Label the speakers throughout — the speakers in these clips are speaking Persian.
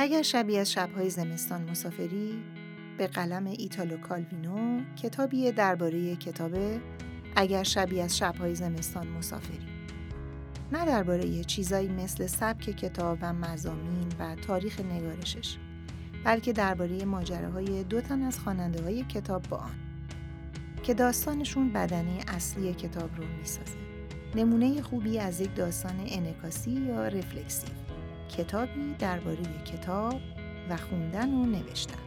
Speaker 1: اگر شبیه از شبهای زمستان مسافری به قلم ایتالو کالوینو کتابی درباره کتاب اگر شبیه از شبهای زمستان مسافری. نه درباره چیزایی مثل سبک کتاب و مزامین و تاریخ نگارشش بلکه درباره ماجراهای دو تن از خواننده های کتاب با آن که داستانشون بدنه اصلی کتاب رو می‌سازه. نمونه خوبی از یک داستان انکاسی یا رفلکسیو. کتابی درباره کتاب و خوندن و نوشتن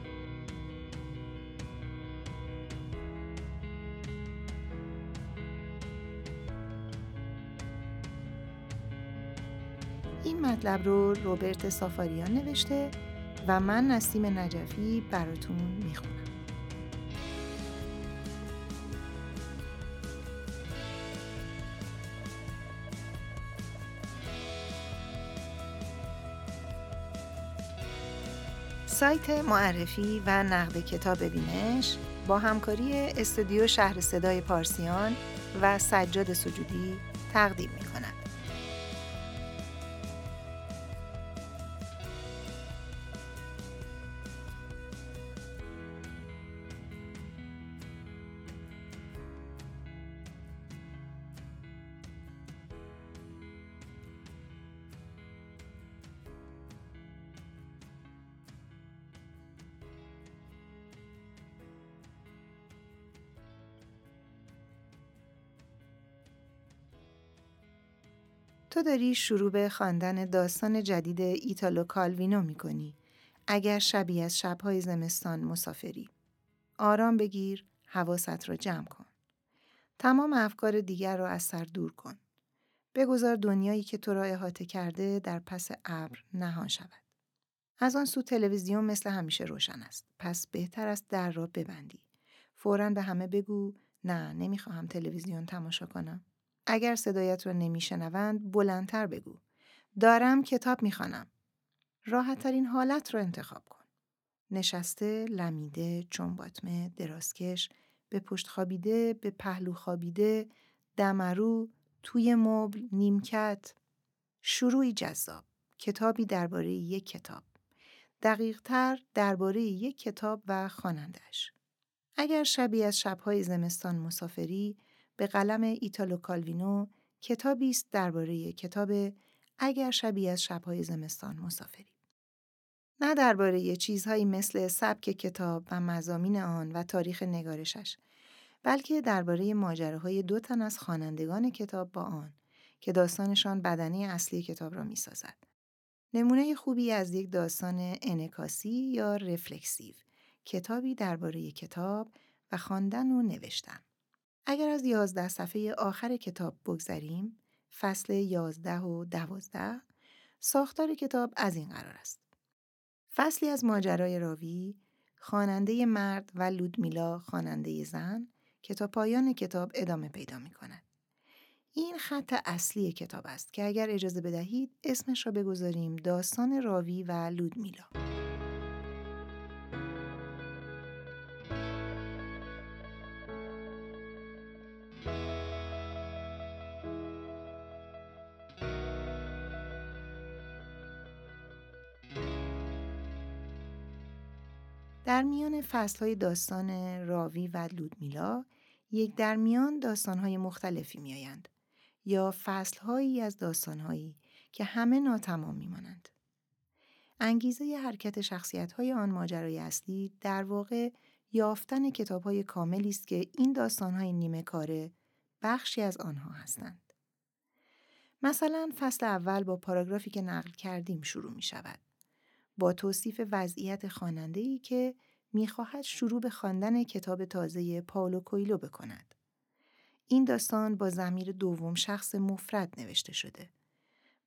Speaker 1: این مطلب رو روبرت سافاریان نوشته و من نسیم نجفی براتون می‌خونم. سایت معرفی و نقد کتاب بینش با همکاری استودیو شهر صدای پارسیان و سجاد سجودی تقدیم می کند. تو داری شروع به خواندن داستان جدید ایتالو کالوینو می کنی. اگر شبیه از شبهای زمستان مسافری. آرام بگیر، حواست را جمع کن. تمام افکار دیگر را از سر دور کن. بگذار دنیایی که تو را احاطه کرده در پس ابر نهان شود. از آن سو تلویزیون مثل همیشه روشن است. پس بهتر است در را ببندی. فوراً به همه بگو نه نمی‌خواهم تلویزیون تماشا کنم. اگر صدایت را نمیشنوند بلندتر بگو. دارم کتاب می‌خوانم. راحتترین حالت را انتخاب کن. نشسته، لمیده، چنباتمه، درازکش، به پشت خوابیده، به پهلو خوابیده، دمرو، توی مبل، نیمکت. شروعی جذاب. کتابی درباره یک کتاب. دقیقتر درباره یک کتاب و خوانندش. اگر شبیه از شبهای زمستان مسافری به قلم ایتالو کالوینو کتابی است درباره کتاب اگر شبیه از شبهای زمستان مسافری. نه درباره چیزهایی مثل سبک کتاب و مزامین آن و تاریخ نگارشش، بلکه درباره ماجراهای دو تن از خوانندگان کتاب با آن که داستانشان بدنه اصلی کتاب را می‌سازد. نمونه خوبی از یک داستان انکاسی یا رفلکسیو، کتابی درباره کتاب و خواندن و نوشتن. اگر از یازده صفحه آخر کتاب بگذریم، فصل یازده و دوازده، ساختار کتاب از این قرار است. فصلی از ماجرای راوی، خواننده مرد و لودمیلا خواننده زن که تا پایان کتاب ادامه پیدا می کند. این خط اصلی کتاب است که اگر اجازه بدهید اسمش را بگذاریم داستان راوی و لودمیلا. در میان فصلهای داستان راوی و لودمیلا یک در میان داستانهای مختلفی میآیند یا فصلهایی از داستانهایی که همه ناتمام میمانند. انگیزه حرکت شخصیت‌های آن ماجرای اصلی در واقع یافتن کتاب‌های کاملی است که این داستان‌های نیمه کاره بخشی از آنها هستند. مثلا فصل اول با پاراگرافی که نقل کردیم شروع می شود. با توصیف وضعیت خواننده‌ای که می‌خواهد شروع به خواندن کتاب تازه پاولو کویلو بکند. این داستان با زمیر دوم شخص مفرد نوشته شده.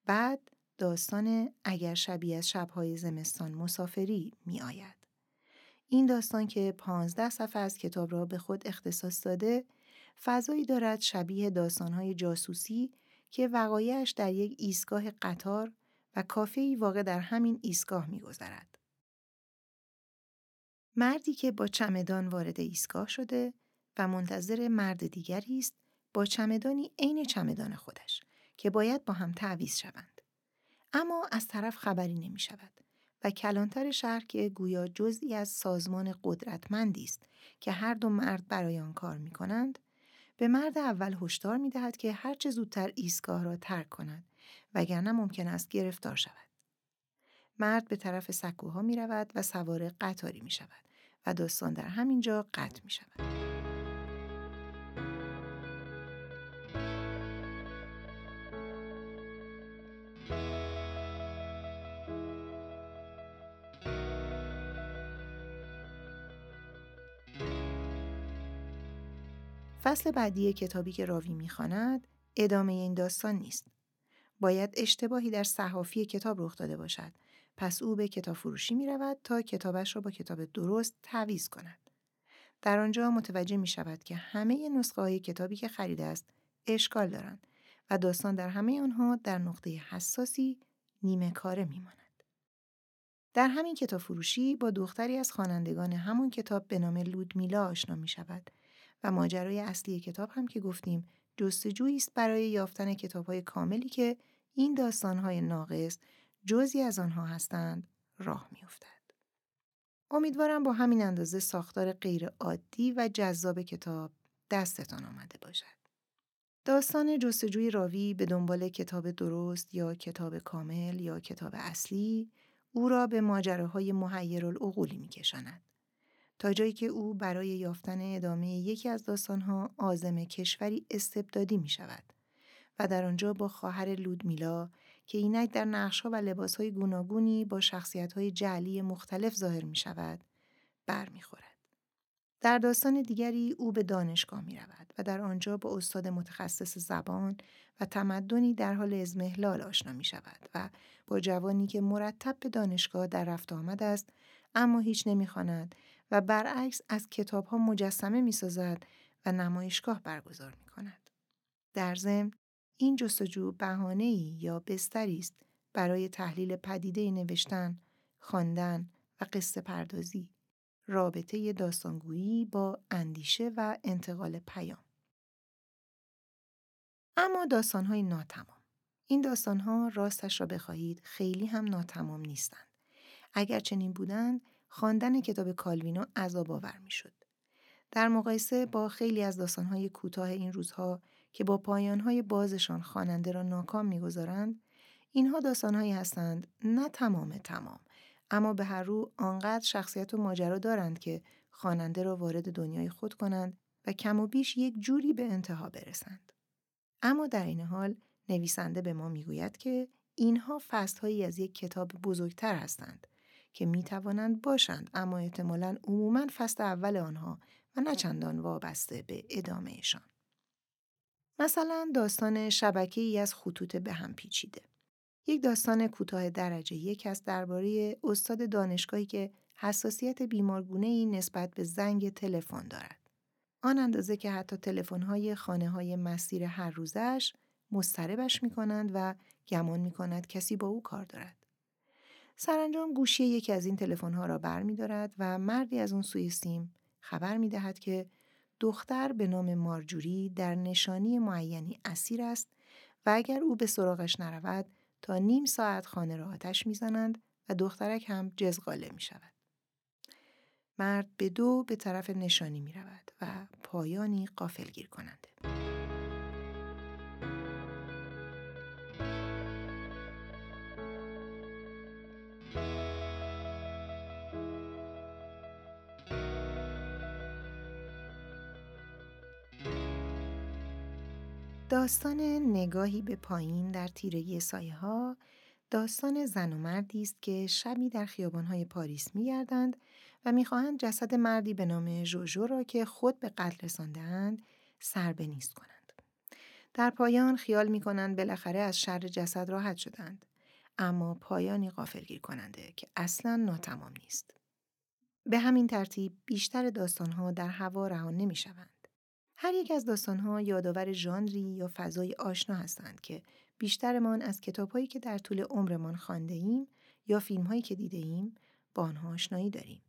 Speaker 1: بعد داستان اگر شبیه از شبهای زمستان مسافری می آید. این داستان که پانزده صفحه از کتاب را به خود اختصاص داده، فضایی دارد شبیه داستانهای جاسوسی که وقایعش در یک ایستگاه قطار و کافه‌ای واقع در همین ایستگاه می‌گذرد. مردی که با چمدان وارد ایستگاه شده و منتظر مرد دیگری است با چمدانی عین چمدان خودش که باید با هم تعویز شوند. اما از طرف خبری نمی شود و کلانتر شهر که گویا جزئی از سازمان قدرتمندی است که هر دو مرد برای آن کار می کنند به مرد اول هشدار می دهد که هرچه زودتر ایستگاه را ترک کند وگرنه ممکن است گرفتار شود. مرد به طرف سکوها می رود و سوار قطاری می شود و داستان در همین جا قطع می شود. فصل بعدی کتابی که راوی می‌خواند ادامه این داستان نیست. باید اشتباهی در صحافی کتاب رخ داده باشد. پس او به کتاب فروشی می رود تا کتابش را با کتاب درست تعویز کند. در آنجا متوجه می شود که همه نسخه های کتابی که خریده است اشکال دارند و داستان در همه آنها در نقطه حساسی نیمه کاره می ماند. در همین کتاب فروشی با دختری از خوانندگان همون کتاب به نام لودمیلا آشنا می شود و ماجرای اصلی کتاب هم که گفتیم جستجویی است برای یافتن کتابهای کاملی که این داستانهای ناقص جزی از آنها هستند راه میافتد. امیدوارم با همین اندازه ساختار غیر عادی و جذاب کتاب دستتان آمده باشد. داستان جستجوی راوی به دنبال کتاب درست یا کتاب کامل یا کتاب اصلی او را به ماجراهای محیر العقولی می کشاند. تا جایی که او برای یافتن ادامه یکی از داستانها آزم کشوری استبدادی می شود و در آنجا با خواهر لودمیلا که اینک در نقشها و لباسهای گوناگونی با شخصیتهای جعلی مختلف ظاهر می شود برمیخورد. در داستان دیگری او به دانشگاه می رود و در آنجا با استاد متخصص زبان و تمدنی در حال ازمهلال آشنا می شود و با جوانی که مرتب به دانشگاه در رفت آمد است اما هیچ نمی‌خواند و برعکس از کتاب ها مجسمه می سازد و نمایشگاه برگزار می کند. در ضمن این جستجو بهانه ای یا بستری است برای تحلیل پدیده نوشتن، خواندن و قصه پردازی، رابطه داستانگویی با اندیشه و انتقال پیام. اما داستانهای ناتمام. این داستانها راستش را بخواهید خیلی هم ناتمام نیستند. اگر چنین بودند خواندن کتاب کالوینو عذاب آور می‌شد. در مقایسه با خیلی از داستانهای کوتاه این روزها که با پایانهای بازشان خواننده را ناکام می‌گذارند اینها داستانهایی هستند نه تمام تمام اما به هر رو آنقدر شخصیت و ماجرا دارند که خواننده را وارد دنیای خود کنند و کم و بیش یک جوری به انتها برسند. اما در این حال نویسنده به ما می‌گوید که اینها فصلهایی از یک کتاب بزرگتر هستند که می توانند باشند اما احتمالا عموما فصل اول آنها و نه چندان وابسته به ادامهشان. مثلا داستان شبکه ای از خطوط به هم پیچیده. یک داستان کوتاه درجه یک است درباره استاد دانشگاهی که حساسیت بیمارگونه ای نسبت به زنگ تلفن دارد. آن اندازه که حتی تلفن‌های خانه های مسیر هر روزش مستربش می کنند و گمان می کند کسی با او کار دارد. سرانجام گوشی یکی از این تلفن‌ها را برمیدارد و مردی از اون سوی سیم خبر می دهد که دختر به نام مارجوری در نشانی معینی اسیر است و اگر او به سراغش نرود تا نیم ساعت خانه را آتش می‌زنند و دخترک هم جزغاله می شود. مرد به دو به طرف نشانی می رود و پایانی قافلگیر کننده. داستان نگاهی به پایین در تیرگی سایه ها داستان زن و مردی است که شبی در خیابانهای پاریس میگردند و می‌خواهند جسد مردی به نام ژوژو را که خود به قتل رساندهاند سر به نیست کنند. در پایان خیال می کنند بالاخره از شر جسد راحت شدند. اما پایانی غافلگیر کننده که اصلا ناتمام نیست. به همین ترتیب بیشتر داستانها در هوا رهان نمی شوند. هر یک از داستانها یادآور ژانری یا فضای آشنا هستند که بیشترمان از کتابهایی که در طول عمرمان خوانده ایم یا فیلمهایی که دیده ایم با آنها آشنایی داریم.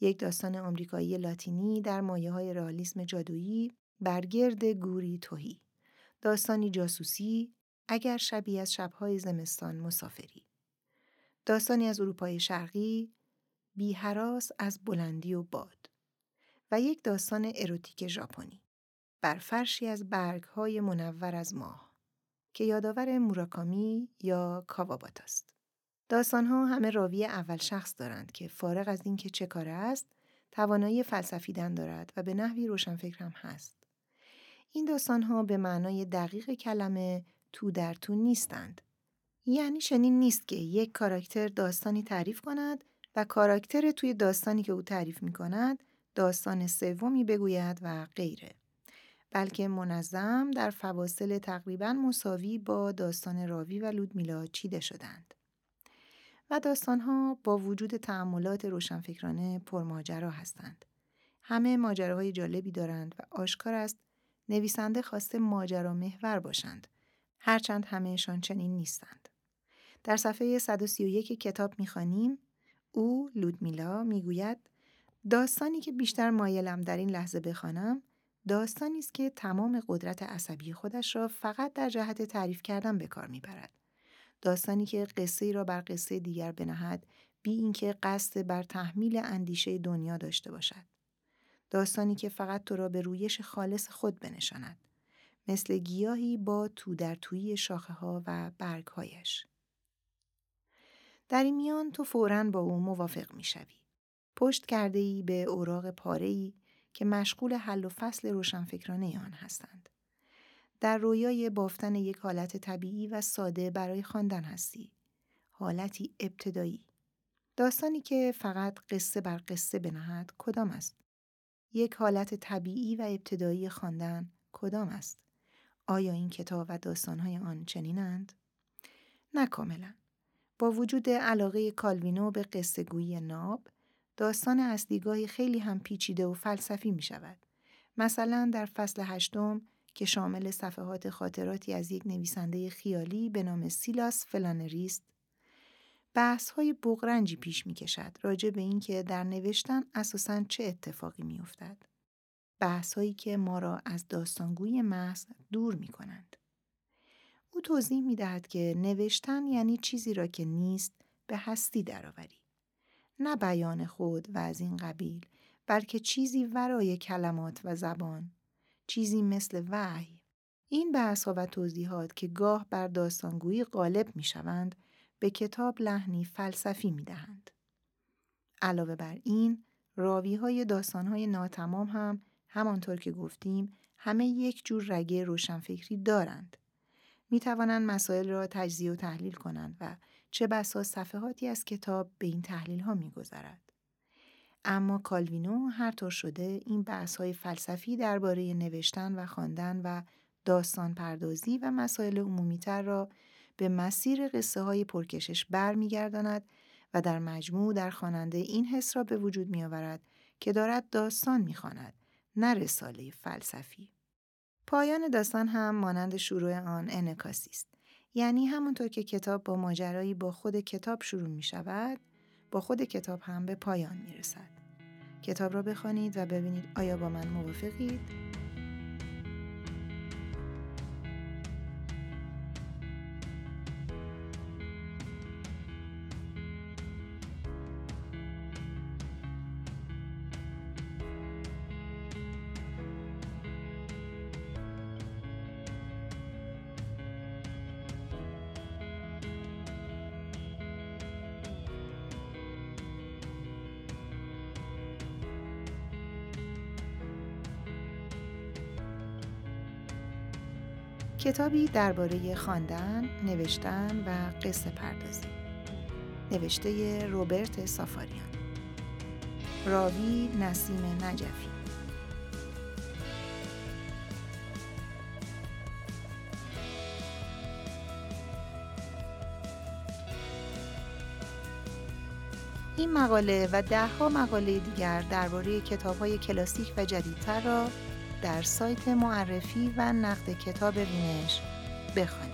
Speaker 1: یک داستان آمریکایی لاتینی در مایه های رئالیسم جادویی برگرد گوری توهی. داستانی جاسوسی اگر شبیه از شبهای زمستان مسافری. داستانی از اروپای شرقی بیهراس از بلندی و باد و یک داستان اروتیک ژاپنی بر فرشی از برگهای منور از ماه که یادآور موراکامی یا کاوابات است. داستانها همه راوی اول شخص دارند که فارغ از اینکه چه کاره است توانایی فلسفیدن دارد و به نحوی روشنفکر هم هست. این داستانها به معنای دقیق کلمه تو در تو نیستند. یعنی چنین نیست که یک کاراکتر داستانی تعریف کند و کاراکتر توی داستانی که او تعریف می کند داستان سومی بگوید و غیره. بلکه منظم در فواصل تقریبا مساوی با داستان راوی و لودمیلا چیده شدند. و داستانها با وجود تعملات روشنفکرانه پرماجرا هستند. همه ماجراهای جالبی دارند و آشکار است نویسنده خواسته ماجرا محور باشند. هرچند همهشان چنین نیستند. در صفحه 131 کتاب می‌خوانیم او لودمیلا می‌گوید داستانی که بیشتر مایلم در این لحظه بخوانم داستانی است که تمام قدرت عصبی خودش را فقط در جهت تعریف کردن به کار می‌برد. داستانی که قصه را بر قصه دیگر بنهد بی اینکه قصد بر تحمیل اندیشه دنیا داشته باشد. داستانی که فقط تو را به رویش خالص خود بنشاند. مثل گیاهی با تو در توی شاخه ها و برگ هایش. در این میان تو فوراً با او موافق می شوی. پشت کرده ای به اوراق پاره ای که مشغول حل و فصل روشنفکرانه آن هستند. در رویای بافتن یک حالت طبیعی و ساده برای خواندن هستی. حالتی ابتدایی. داستانی که فقط قصه بر قصه بنهد کدام است؟ یک حالت طبیعی و ابتدایی خواندن کدام است؟ آیا این کتاب و داستانهای آن چنینند؟ نه کاملا. با وجود علاقه کالوینو به قصه گویی ناب، داستان از دیگاهی خیلی هم پیچیده و فلسفی می شود. مثلا در فصل هشتم که شامل صفحات خاطراتی از یک نویسنده خیالی به نام سیلاس فلانریست بحث های بغرنجی پیش می کشد راجع به اینکه در نوشتن اساساً چه اتفاقی می افتد. بحث هایی که ما را از داستانگوی محض دور می کنند. او توضیح می دهد که نوشتن یعنی چیزی را که نیست به هستی درآوری. نه بیان خود و از این قبیل بلکه چیزی ورای کلمات و زبان چیزی مثل وحی این بحث و توضیحات که گاه بر داستانگویی غالب می شوند به کتاب لحنی فلسفی می دهند. علاوه بر این راوی های داستان های ناتمام هم همانطور که گفتیم همه یک جور رگه روشنفکری دارند. می توانند مسائل را تجزیه و تحلیل کنند و چه بسا صفحاتی از کتاب به این تحلیل ها می گذارد. اما کالوینو هر طور شده این بحث های فلسفی درباره نوشتن و خواندن و داستان پردازی و مسائل عمومیتر را به مسیر قصه های پرکشش برمیگرداند و در مجموع در خواننده این حس را به وجود می آورد که دارد داستان می‌خواند نه رساله فلسفی. پایان داستان هم مانند شروع آن انکاسی است. یعنی همونطور که کتاب با ماجرایی با خود کتاب شروع می شود، با خود کتاب هم به پایان می رسد. کتاب را بخوانید و ببینید آیا با من موافقید؟ کتابی درباره خواندن، نوشتن و قصه پردازی. نوشته روبرت سافاریان. راوی نسیم نجفی. این مقاله و دهها مقاله دیگر درباره کتاب‌های کلاسیک و جدیدتر را در سایت معرفی و نقد کتاب وینش بخوانید.